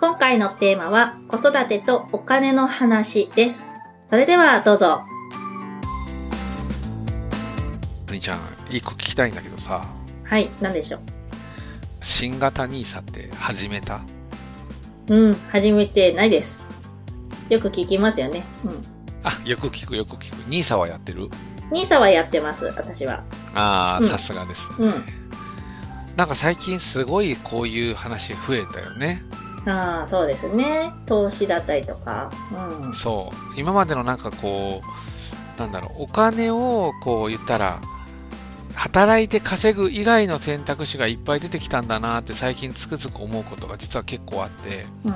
今回のテーマは子育てとお金の話です。それではどうぞ。お兄ちゃん、一個聞きたいんだけどさ、はい、何でしょ新型 NISA って始めた？う。うん、始めてないです。よく聞きますよね。うん。あ、よく聞くよく聞く。NISA はやってる？ニーサはやってます、私は。ああ、うんさすがです。うん。なんか最近すごいこういう話増えたよね。ああ、そうですね。投資だったりとか。うん。そう。今までのなんかこう、なんだろう、お金をこう言ったら、働いて稼ぐ以外の選択肢がいっぱい出てきたんだなって最近つくづく思うことが実は結構あって、うん。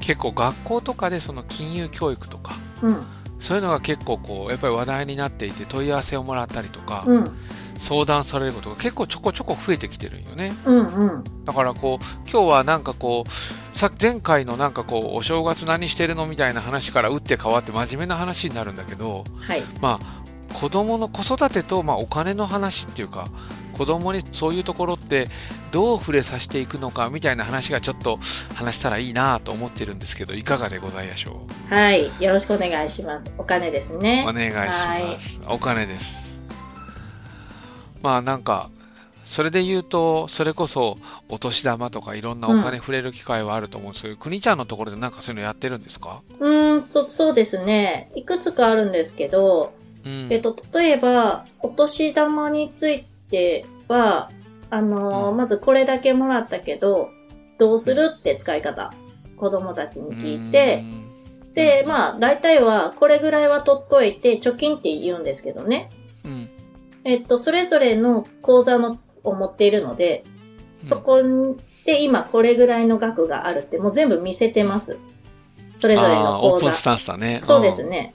結構学校とかでその金融教育とか、うん。そういうのが結構こう、やっぱり話題になっていて問い合わせをもらったりとか、うん。相談されることが結構ちょこちょこ増えてきてるんよね。うん。うん。だからこう、今日はなんかこう、さ前回のなんかこう、お正月何してるのみたいな話から打って変わって真面目な話になるんだけど、はい。まあ、子供の子育てと、まあ、お金の話っていうか、子供にそういうところってどう触れさせていくのかみたいな話がちょっと話したらいいなと思ってるんですけど、いかがでございましょう？はい。よろしくお願いします。お金ですね。お願いします。お金です。まあなんか、それで言うと、それこそお年玉とかいろんなお金触れる機会はあると思うんですけど、国ちゃんのところでなんかそういうのやってるんですか？うーんと、そうですね。いくつかあるんですけど、うん。えっと、例えば、お年玉については、あのーうんまずこれだけもらったけど、どうするって使い方、子供たちに聞いて、で、まあ、大体は、これぐらいは取っといて、貯金って言うんですけどね。うん、うん。えっと、それぞれの口座のを持っているので、そこで今これぐらいの額があるって、もう全部見せてます。それぞれの口座オープンス。タンスだね。そうですね。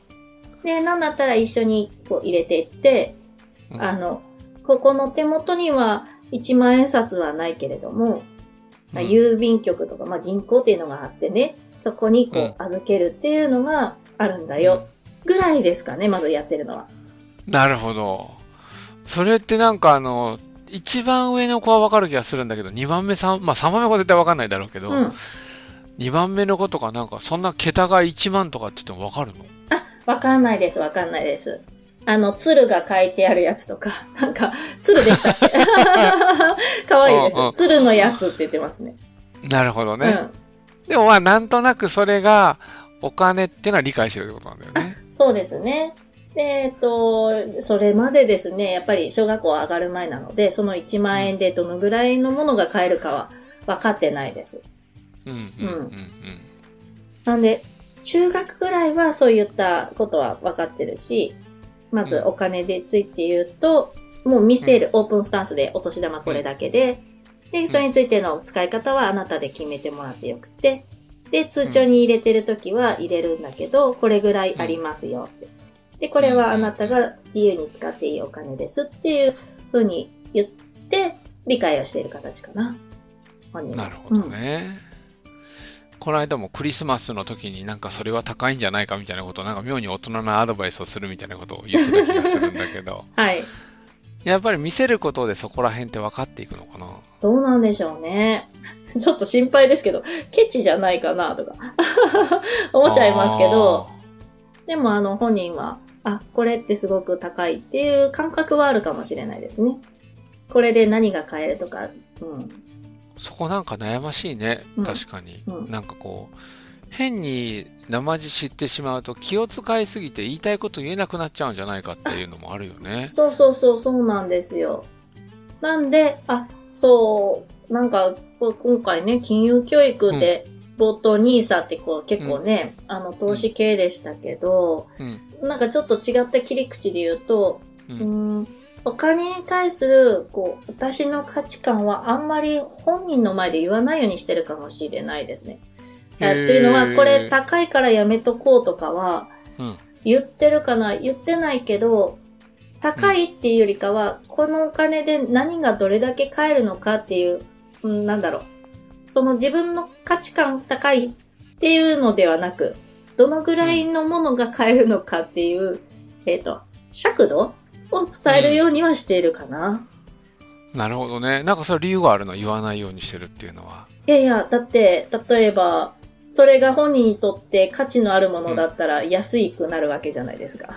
で、なんだったら一緒にこう入れていって、うんあの、ここの手元には1万円札はないけれども、うん。郵便局とか、まあ、銀行っていうのがあってね、そこにこうんう預けるっていうのがあるんだよ、ぐらいですかね、まずやってるのは。なるほど。それってなんかあの、一番上の子はわかる気がするんだけど、二番目、三、まあ三番目は絶対わかんないだろうけど、うん。二番目の子とかなんかそんな桁が1万とかって言ってもわかるの？わかんないです、わかんないです。あの、鶴が書いてあるやつとか、なんか、鶴でしたっけ？かわいいですうんうん。鶴のやつって言ってますね。なるほどね。うん。でもまあなんとなくそれがお金っていうのは理解してるってことなんだよね。そうですね。で、えっと、それまでですね、やっぱり小学校上がる前なので、その1万円でどのぐらいのものが買えるかは分かってないです。うんうんうんうん。なんで、中学ぐらいはそういったことは分かってるし、まずお金でついて言うと、もう見せる、オープンスタンスでお年玉これだけで、で、それについての使い方はあなたで決めてもらってよくて、で、通帳に入れてるときは入れるんだけど、これぐらいありますよって。で、これはあなたが自由に使っていいお金ですっていうふうに言って、理解をしている形かな。本人はなるほどね。この間もクリスマスの時になんかそれは高いんじゃないかみたいなことをなんか妙に大人なアドバイスをするみたいなことを言ってた気がするんだけど、う んはい。やっぱり見せることでそこら辺って分かっていくのかな？どうなんでしょうね。ちょっと心配ですけど、ケチじゃないかなとか 思っちゃいますけど、でもあの本人は、あ、これってすごく高いっていう感覚はあるかもしれないですね。これで何が買えるとか、うん。そこなんか悩ましいね。うん確かに。うんなんかこう、変に生地知ってしまうと気を使いすぎて言いたいこと言えなくなっちゃうんじゃないかっていうのもあるよね。そうそうそう、そうなんですよ。なんで、あ、そう、なんか、今回ね、金融教育で、冒頭 NISA ってこう結構ね、あの投資系でしたけど、なんかちょっと違った切り口で言うと、うん。ううん。ん、お金に対する、こう、私の価値観はあんまり本人の前で言わないようにしてるかもしれないですね。へーえというのは、これ高いからやめとこうとかは、うん。言ってるかな言ってないけど、高いっていうよりかは、このお金で何がどれだけ買えるのかっていう、うん、なんだろう。その自分の価値観高いっていうのではなく、どのぐらいのものが買えるのかっていう、えっ、と、尺度を伝えるようにはしているかな。うなるほどね。なんかそれ理由があるの？言わないようにしてるっていうのは。いやいや、だって、例えば、それが本人にとって価値のあるものだったら安いくなるわけじゃないですか。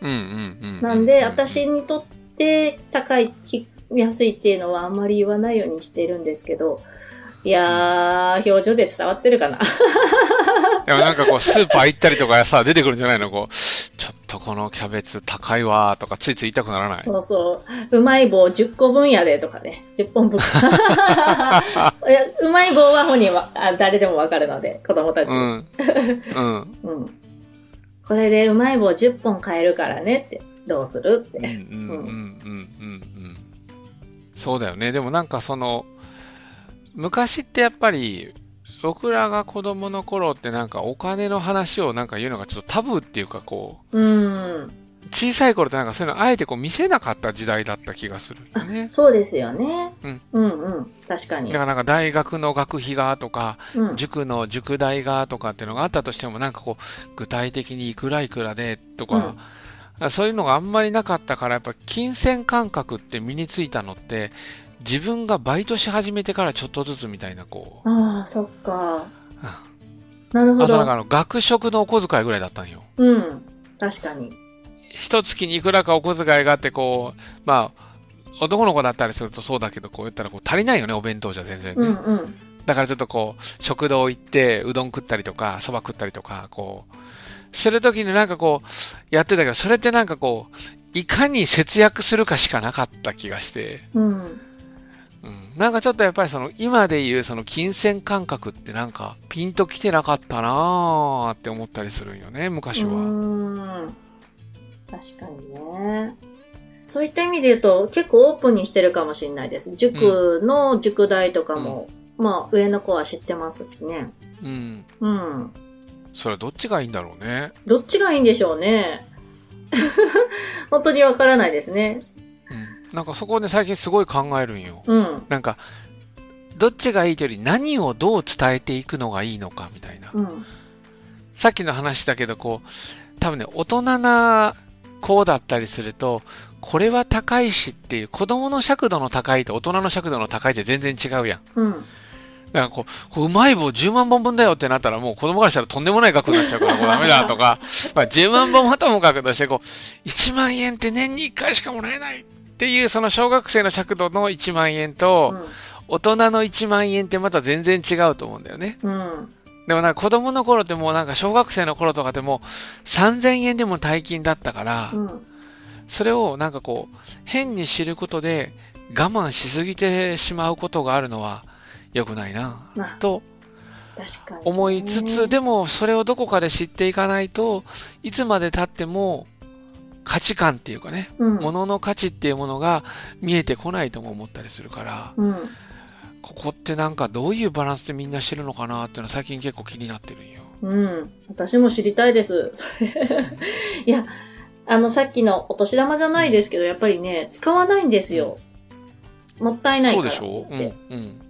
うんうんうん。なんで、私にとって高い、ひ安いっていうのはあんまり言わないようにしてるんですけど、いやー、表情で伝わってるかな。でもなんかこう、スーパー行ったりとかさ、出てくるんじゃないのこう、ちょっとこのキャベツ高いわーとか、ついつい言いたくならない？そうそう。うまい棒10個分やでとかね。10本分。いや、うまい棒は本人は、あ誰でもわかるので、子供たち。ううん。ん。うん。これでうまい棒10本買えるからねって、どうするって。うんうんうんうんうんうん。そうだよね。でもなんかその、昔ってやっぱり、僕らが子供の頃ってなんかお金の話をなんか言うのがちょっとタブーっていうかこう、うん。小さい頃ってなんかそういうのあえてこう見せなかった時代だった気がするよね。そうですよね。うん。うんうん。確かにだか。らなんか大学の学費がとか、うん。塾の塾代がとかっていうのがあったとしてもなんかこう具体的にいくらいくらでとか、そういうのがあんまりなかったからやっぱ金銭感覚って身についたのって自分がバイトし始めてからちょっとずつみたいなこうああ、そっか。なるほど。あとなんかあの学食のお小遣いぐらいだったんようん。確かに。一月にいくらかお小遣いがあってこうまあ男の子だったりするとそうだけどこう言ったらこう足りないよねお弁当じゃ全然ね、うんうん。だからちょっとこう、食堂行って、うどん食ったりとか、そば食ったりとか、こう、するときになんかこう、やってたけど、それってなんかこう、いかに節約するかしかなかった気がして、うん。うん。なんかちょっとやっぱりその、今で言うその金銭感覚ってなんか、ピンと来てなかったなーって思ったりするんよね、昔うは。ーん。確かにね。そういった意味で言うと、結構オープンにしてるかもしれないです。塾の塾代とかも、まあ、上の子は知ってますしね。うん。うん。それはどっちがいいんだろうね。どっちがいいんでしょうね。本当にわからないですね。うん。なんかそこで最近すごい考えるんよ。うん。なんか、どっちがいいというより何をどう伝えていくのがいいのかみたいな。うん。さっきの話だけど、こう、多分ね、大人な子だったりすると、これは高いしっていう、子供の尺度の高いと大人の尺度の高いって全然違うやん。うん。だからこう、こううまい棒10万本分だよってなったらもう子供からしたらとんでもない額になっちゃうから、これダメだとか、まあ10万本はともかくとして、こう、1万円って年に1回しかもらえないっていう、その小学生の尺度の1万円と、大人の1万円ってまた全然違うと思うんだよね。うん。でもなんか子供の頃ってもうなんか小学生の頃とかでも3000円でも大金だったから、うん。それをなんかこう変に知ることで我慢しすぎてしまうことがあるのは良くないなまあ、と思いつつ、でもそれをどこかで知っていかないといつまで経っても価値観っていうかね、うん。物の価値っていうものが見えてこないとも思ったりするから、うん。ここってなんかどういうバランスでみんなしてるのかなっていうのは最近結構気になってるんよ。うん。私も知りたいです。それ。いや、あの、さっきのお年玉じゃないですけど、やっぱりね、使わないんですよ。もったいないそうでしょ？うん、ってうん。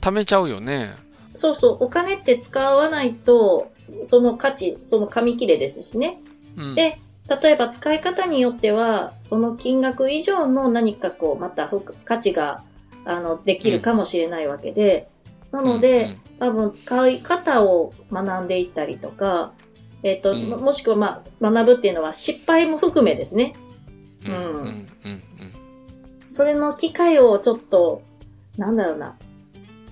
貯めちゃうよね。そうそう、お金って使わないと、その価値、その紙切れですしね。うん。で例えば使い方によっては、その金額以上の何かこう、また付価値が、あの、できるかもしれないわけで、なので、うん多分使い方を学んでいったりとか、えっ、と、うんももしくはまあ、学ぶっていうのは失敗も含めですね。うん、うん、うんうん、うん。それの機会をちょっと、なんだろうな、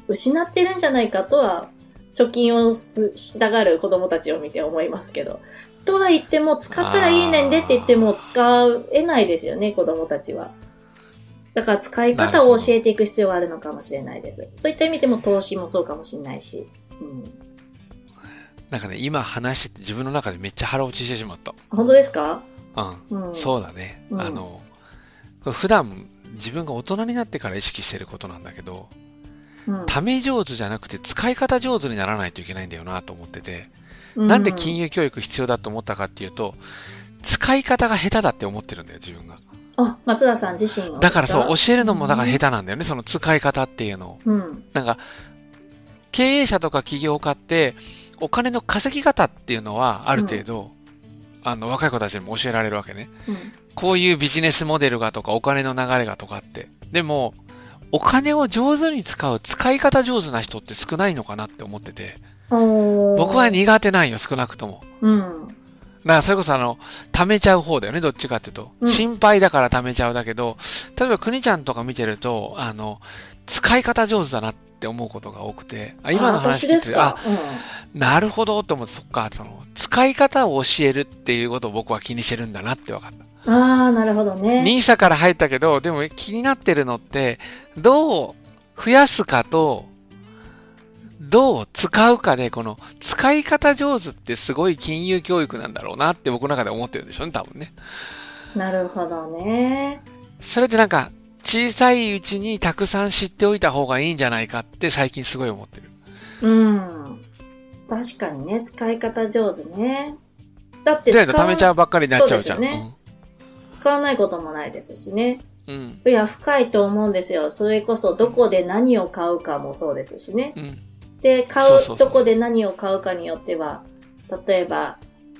失ってるんじゃないかとは、貯金をすしたがる子供たちを見て思いますけど。とは言っても、使ったらいいねんでって言っても使えないですよね、子供たちは。だから使い方を教えていく必要があるのかもしれないです。そういった意味でも投資もそうかもしれないし。うん、なんかね、今話してて自分の中でめっちゃ腹落ちしてしまった。本当ですか？うん。うん。そうだね。うんあの、普段自分が大人になってから意識してることなんだけど、うん。貯め上手じゃなくて使い方上手にならないといけないんだよなと思ってて、うなんで金融教育必要だと思ったかっていうと、使い方が下手だって思ってるんだよ、自分が。あ、松田さん自身がだからそう、教えるのもだから下手なんだよね、その使い方っていうのを。うん。なんか、経営者とか起業家って、お金の稼ぎ方っていうのは、ある程度、あの、若い子たちにも教えられるわけね。うん。こういうビジネスモデルがとか、お金の流れがとかって。でも、お金を上手に使う、使い方上手な人って少ないのかなって思ってて。僕僕は苦手なんよ、少なくとも。うん。だからそれこそあの、貯めちゃう方だよね、どっちかっていうと。うん心配だから貯めちゃうだけど、例えば国ちゃんとか見てると、あの、使い方上手だなって思うことが多くて、あ今の話ですか？なるほどと思って、そっか、その、使い方を教えるっていうことを僕は気にしてるんだなって分かった。うん、ああ、なるほどね。ニーサから入ったけど、でも気になってるのって、どう増やすかと、どう使うかで、この使い方上手ってすごい金融教育なんだろうなって僕の中で思ってるんでしょうね、多分ね。なるほどね。それってなんか、小さいうちにたくさん知っておいた方がいいんじゃないかって最近すごい思ってる。うん。確かにね、使い方上手ね。だってで、使わ貯めちゃうばっかりになっちゃうじゃん。そうですよね使わないこともないですしね。うん。うん。いや、深いと思うんですよ。それこそ、どこで何を買うかもそうですしね。うん。で、買う、どこで何を買うかによっては、例えば、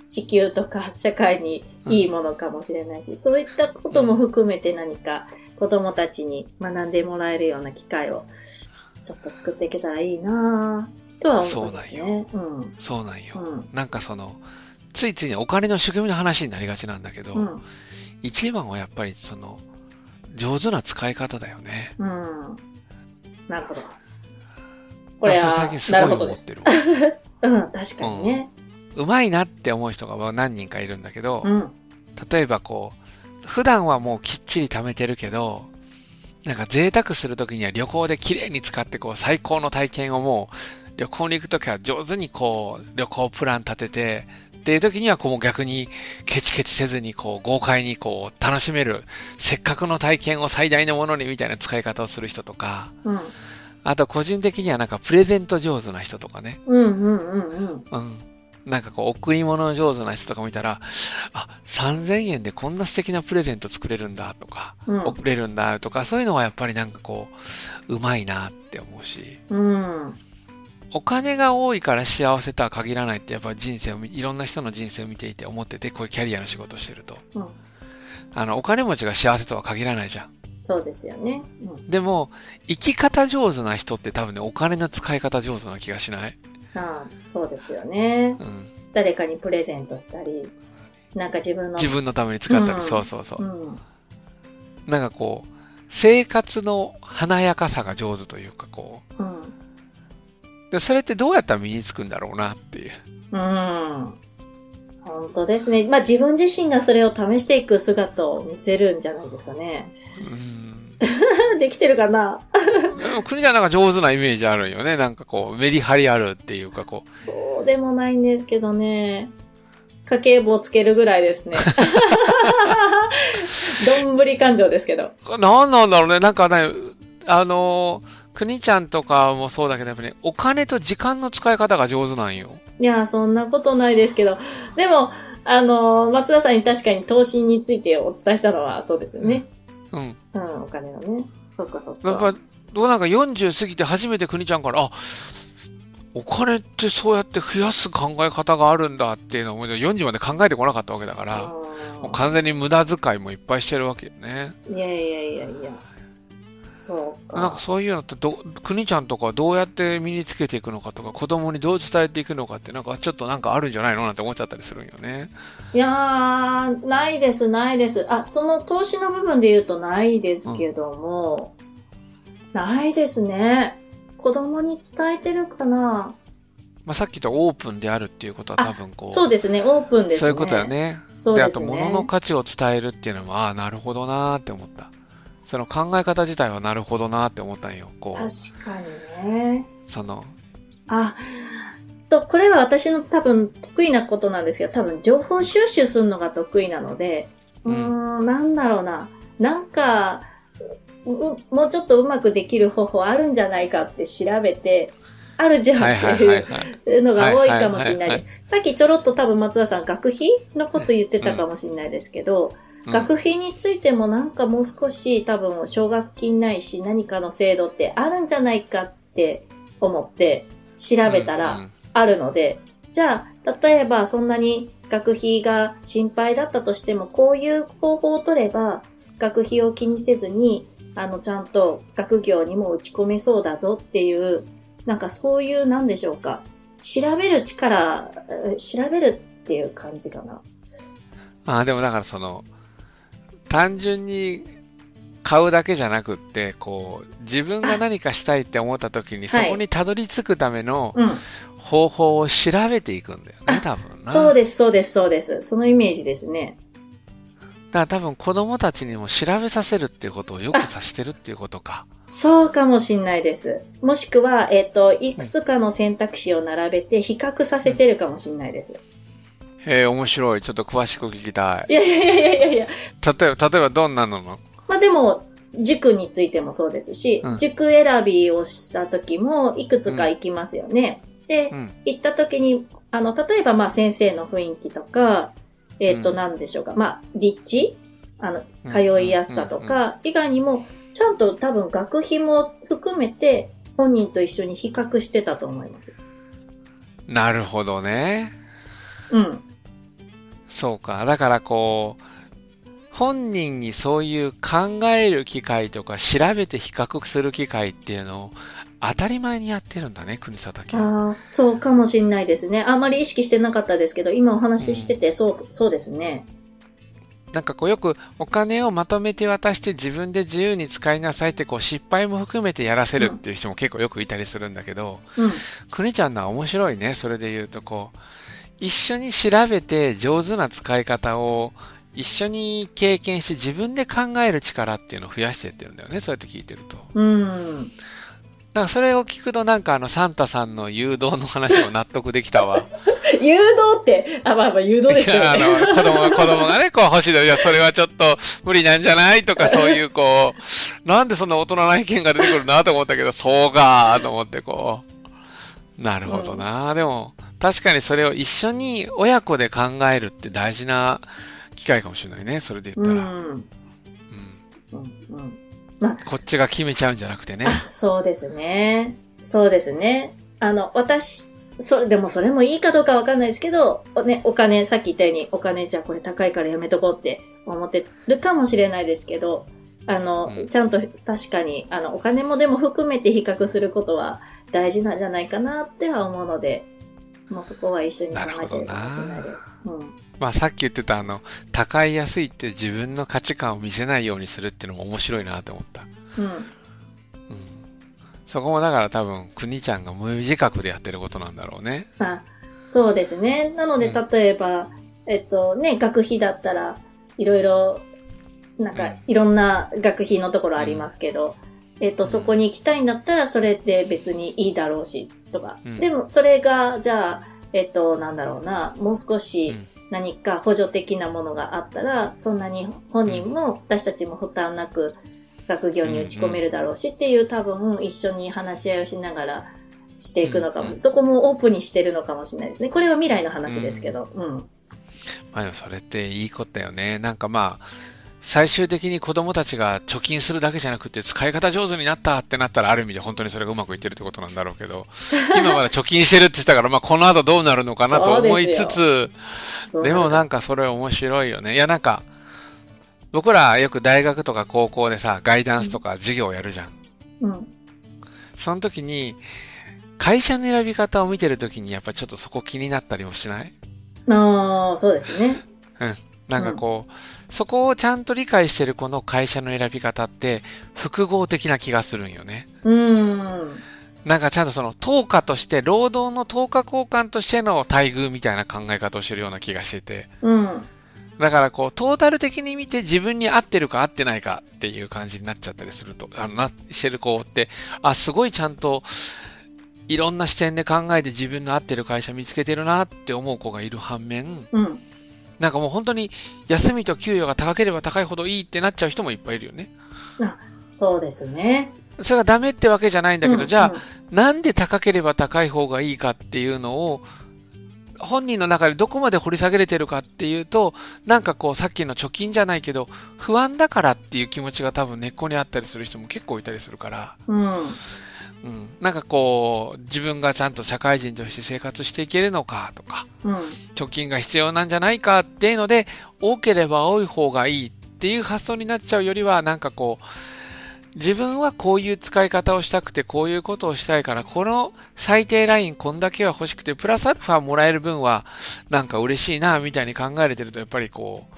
地球とか 社会にいいものかもしれないし、そういったことも含めて何か子供たちに学んでもらえるような機会をちょっと作っていけたらいいなぁとは思いますね。うん。そうなんよ。うん。なんかその、ついついねお金の仕組みの話になりがちなんだけど、うん。一番はやっぱりその、上手な使い方だよね。うん。なるほど。これは、最近すごないるほどです。思ってる。うん、確かにね。うまいなって思う人が何人かいるんだけど、うん。例えばこう、普段はもうきっちり貯めてるけど、なんか贅沢するときには旅行で綺麗に使ってこう最高の体験をもう旅行に行くときは上手にこう旅行プラン立てて、っていう時にはこう逆にケチケチせずにこう豪快にこう楽しめるせっかくの体験を最大のものにみたいな使い方をする人とか、うん。あと個人的にはなんかプレゼント上手な人とかね。うん、うん、うん、うん。うん。なんかこう、贈り物上手な人とか見たら、あ、3000円でこんな素敵なプレゼント作れるんだとか、うん送れるんだとか、そういうのはやっぱりなんかこう、うまいなって思うし、うん。お金が多いから幸せとは限らないってやっぱ人生を見、いろんな人の人生を見ていて思ってて、こういうキャリアの仕事をしてると。うん。あの、お金持ちが幸せとは限らないじゃん。そうですよね。うん。でも、生き方上手な人って多分ね、お金の使い方上手な気がしない？ああ、そうですよね。うん。誰かにプレゼントしたり、なんか自分の。自分のために使ったり、うんそうそうそうう。ん。なんかこう、生活の華やかさが上手というか、こうん。う。でそれってどうやったら身につくんだろうなっていう。うん。本当ですね。まあ自分自身がそれを試していく姿を見せるんじゃないですかね。うん。できてるかな？でも国じゃなんか上手なイメージあるよね。なんかこう、メリハリあるっていうか、こう。そうでもないんですけどね。家計簿をつけるぐらいですね。どんぶり感情ですけど。なんなんだろうね。なんかね、あのー、国ちゃんとかもそうだけど、やっぱね、お金と時間の使い方が上手なんよ。いや、そんなことないですけど。でも、あの、松田さんに確かに投資についてお伝えしたのはそうですよね。うん。うん、お金のね。そっかそっか。やっぱ、どうなんか40過ぎて初めて国ちゃんから、あ、お金ってそうやって増やす考え方があるんだっていうのを40まで考えてこなかったわけだから、もう完全に無駄遣いもいっぱいしてるわけよね。いやいやいやいや。そうか。なんかそういうのってど、国ちゃんとかどうやって身につけていくのかとか、子供にどう伝えていくのかって、なんかちょっとなんかあるんじゃないのなんて思っちゃったりするんよね。いやー、ないです、ないです。あ、その投資の部分で言うとないですけども、ないですね。子供に伝えてるかなまあ、さっき言ったオープンであるっていうことは多分こう、そうですね、オープンですね。そういうことだよ。ね。そうですね。あと物の価値を伝えるっていうのも、ああ、なるほどなーって思った。その考え方自体はなるほどなーって思ったんよ。こう、確かにね。その、あ、と、これは私の多分得意なことなんですけど、多分情報収集するのが得意なので、うーん、なんだろうな。なんか、うもうちょっとうまくできる方法あるんじゃないかって調べて、あるじゃんはいってはいうはい。のが多いかもしれないです。さっきちょろっと多分松田さん学費のこと言ってたかもしれないですけど、うん学費についてもなんかもう少し多分奨学金ないし何かの制度ってあるんじゃないかって思って調べたら、あるので、じゃあ、例えばそんなに学費が心配だったとしても、こういう方法を取れば、学費を気にせずに、あの、ちゃんと学業にも打ち込めそうだぞっていう、なんかそういう、なんでしょうか。調べる力、え調べるっていう感じかな。ああ、でもだからその、単純に買うだけじゃなくって、こう、自分が何かしたいって思った時に、そはいこにたどり着くためのうん。方法を調べていくんだよね、多分な。そうです、そうです、そうです。そのイメージですね。だから多分子供たちにも調べさせるっていうことをよくさせてるっていうことか。そうかもしんないです。もしくは、えっ、と、いくつかの選択肢を並べて比較させてるかもしんないです。へえ、面白い。ちょっと詳しく聞きたい。いやいやいやいやいや。例えば、例えばどんなの？のまあでも、塾についてもそうですし、うん塾選びをした時もいくつか行きますよね。で、うん。行った時に、あの、例えばまあ先生の雰囲気とか、えっ、と、うんなんでしょうか。まあ、立地？あの、うん通いやすさとか、以外にも、ちゃんと多分学費も含めて、本人と一緒に比較してたと思います。なるほどね。うん。そうか。だからこう、本人にそういう考える機会とか調べて比較する機会っていうのを当たり前にやってるんだね、国佐竹。ああ、そうかもしんないですね。あんまり意識してなかったですけど、今お話ししてて、そう、そうですね。なんかこうよくお金をまとめて渡して自分で自由に使いなさいってこう失敗も含めてやらせるっていう人も結構よくいたりするんだけど、うん。国ちゃんのは面白いね。それで言うとこう、一緒に調べて上手な使い方を一緒に経験して自分で考える力っていうのを増やしていってるんだよね。そうやって聞いてると。うん。だからそれを聞くとなんかあのサンタさんの誘導の話も納得できたわ。誘導って、あ、まあまあ誘導ですよいやあね。の、子供が、子供がね、こう欲しいの、いや、それはちょっと無理なんじゃないとか、そういう、こう、なんでそんな大人な意見が出てくるなと思ったけど、そうかと思って、こう、なるほどな、でも、確かにそれを一緒に親子で考えるって大事な機会かもしれないね、それで言ったら。うん。うんうん。うん。こっちが決めちゃうんじゃなくてね。あ、そうですね。そうですね。あの、私、それ、でもそれもいいかどうかわかんないですけど、おね、お金、さっき言ったように、お金じゃあこれ高いからやめとこうって思ってるかもしれないですけど、あの、うんちゃんと確かに、あの、お金もでも含めて比較することは大事なんじゃないかなっては思うので、もうそこは一緒に考えてるかもしれないです。うん。まあさっき言ってたあの、高い安いって自分の価値観を見せないようにするっていうのも面白いなと思った。うん。うんそこもだから多分、国ちゃんが無自覚でやってることなんだろうね。あ、そうですね。なので、うん例えば、えっとね、学費だったら、いろいろ、なんかうん、いろんな学費のところありますけど、えっと、そこに行きたいんだったら、それって別にいいだろうし、とか。うんでも、それが、じゃあ、えっと、なんだろうな、もう少うしん何か補助的なものがあったら、そんなに本人も私たちも負担なく学業に打ち込めるだろうしっていう多分一緒に話し合いをしながらしていくのかも、そこもオープンにしてるのかもしれないですね。これは未来の話ですけど。うん。まあそれっていいことだよね。なんかまあ、最終的に子供たちが貯金するだけじゃなくて使い方上手になったってなったらある意味で本当にそれがうまくいってるってことなんだろうけど、今まだ貯金してるって言ってたから、まあこの後どうなるのかなと思いつつ、でもなんかそれ面白いよね。いやなんか、僕らよく大学とか高校でさ、ガイダンスとか授業をやるじゃん。うん。その時に、会社の選び方を見てる時にやっぱちょっとそこ気になったりもしない？ああ、そうですね。なんかこう、そこをちゃんと理解してるこの会社の選び方って複合的な気がするんよね。うーん。なんかちゃんとその等価として、労働の等価交換としての待遇みたいな考え方をしてるような気がしてて。うん。だからこう、トータル的に見て自分に合ってるか合ってないかっていう感じになっちゃったりすると、あの、な、してる子って、あ、すごいちゃんと、いろんな視点で考えて自分の合ってる会社見つけてるなって思う子がいる反面、うん。なんかもう本当に休みと給与が高ければ高いほどいいってなっちゃう人もいっぱいいるよね。そうですね。それがダメってわけじゃないんだけど、うんじゃあ、なんで高ければ高い方がいいかっていうのを、本人の中でどこまで掘り下げれてるかっていうと、なんかこうさっきの貯金じゃないけど、不安だからっていう気持ちが多分根っこにあったりする人も結構いたりするから、うん。うん。なんかこう、自分がちゃんと社会人として生活していけるのかとか、うん。貯金が必要なんじゃないかっていうので、多ければ多い方がいいっていう発想になっちゃうよりは、なんかこう、自分はこういう使い方をしたくて、こういうことをしたいから、この最低ラインこんだけは欲しくて、プラスアルファもらえる分は、なんか嬉しいな、みたいに考えれてると、やっぱりこう、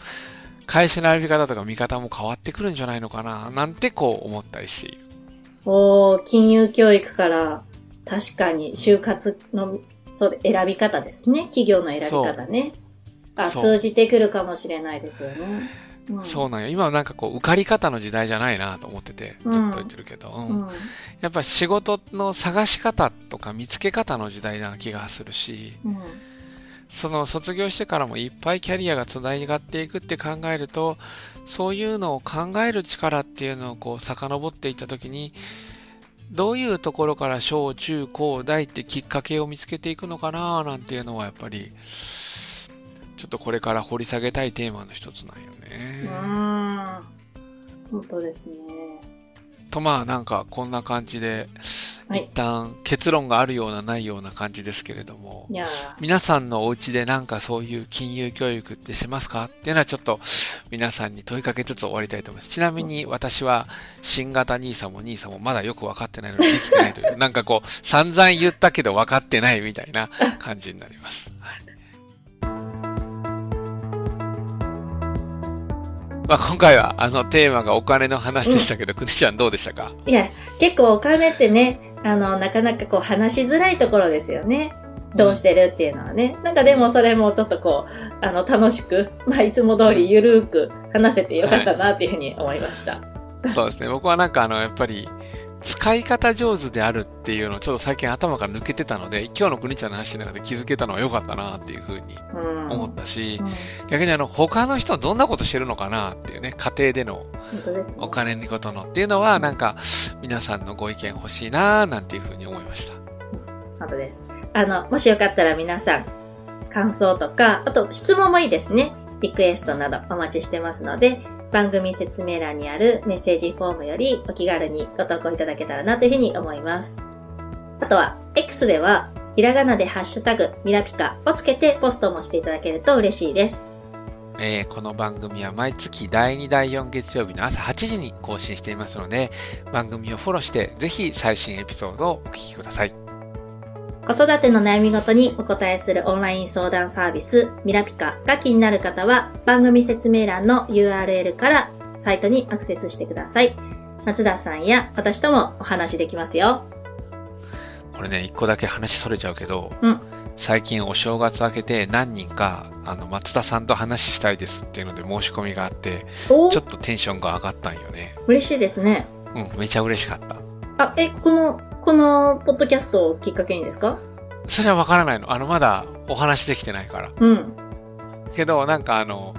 会社の選び方とか見方も変わってくるんじゃないのかな、なんてこう思ったりしている。おー、金融教育から、確かに就活の、そうで、選び方ですね。企業の選び方ね。あ、通じてくるかもしれないですよね。うん、そうなんよ。今はなんかこう、受かり方の時代じゃないなと思ってて、ずっと言ってるけど、うんうん。やっぱ仕事の探し方とか見つけ方の時代な気がするし、うん。その卒業してからもいっぱいキャリアがつながっていくって考えると、そういうのを考える力っていうのをこう遡っていった時に、どういうところから小中高大ってきっかけを見つけていくのかななんていうのはやっぱり、ちょっとこれから掘り下げたいテーマの一つなんよね。本当ですね。とまあなんかこんな感じで、はい一旦結論があるようなないような感じですけれども、皆さんのお家でなんかそういう金融教育ってしますかっていうのはちょっと皆さんに問いかけつつ終わりたいと思います。ちなみに私は新型 NISA も NISA もまだよく分かってないのでできてないという、なんかこう散々言ったけど分かってないみたいな感じになります。は いまあ今回はあのテーマがお金の話でしたけど、くにちゃんどうでしたか？いや、結構お金ってね、あの、なかなかこう話しづらいところですよね。どうしてるっていうのはね。なんかでもそれもちょっとこう、あの、楽しく、まあいつも通りゆるーく話せてよかったなっていうふうに思いました。そうですね。僕はなんかあの、やっぱり、使い方上手であるっていうのをちょっと最近頭から抜けてたので、今日の国ちゃんの話の中で気づけたのは良かったなっていうふうにうん。思ったし、うん逆にあの、他の人はどんなことしてるのかなっていうね、家庭での。お金のことのっていうのは、なんか、皆さんのご意見欲しいななんていうふうに思いました。本当です。あの、もしよかったら皆さん、感想とか、あと質問もいいですね。リクエストなどお待ちしてますので、番組説明欄にあるメッセージフォームよりお気軽にご投稿いただけたらなというふうに思います。あとは、X では、ひらがなでハッシュタグ、ミラピカをつけてポストもしていただけると嬉しいです。えーこの番組は毎月第2、第4月曜日の朝8時に更新していますので、番組をフォローして、ぜひ最新エピソードをお聞きください。子育ての悩みごとにお答えするオンライン相談サービス、ミラピカが気になる方は、番組説明欄の URL からサイトにアクセスしてください。松田さんや私ともお話できますよ。これね、一個だけ話それちゃうけど、うん最近お正月明けて何人か、あの、松田さんと話したいですっていうので申し込みがあって、おちょっとテンションが上がったんよね。嬉しいですね。うん、めちゃ嬉しかった。あ、え、この、このポッドキャストをきっかけにですか？それはわからないの。あの、まだお話できてないから。うん。けど、なんかあの、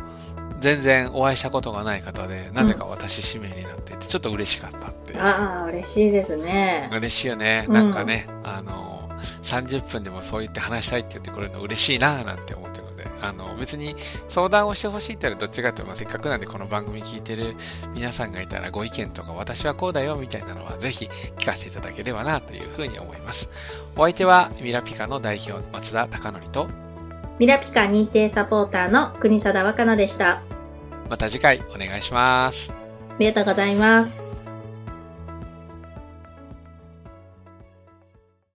全然お会いしたことがない方で、なぜか私指名になっていて、ちょっと嬉しかったっていう。ああ、嬉しいですね。嬉しいよね。うんなんかね、あの、30分でもそう言って話したいって言ってくれるの嬉しいなぁなんて思ってるので、あの、別に相談をしてほしいって言ったらどっちかっていうと、まあせっかくなんでこの番組聞いてる皆さんがいたらご意見とか私はこうだよみたいなのはぜひ聞かせていただければなというふうに思います。お相手はミラピカの代表松田貴則と、ミラピカ認定サポーターの国貞若菜でした。あまた次回お願いします。りがとうございます。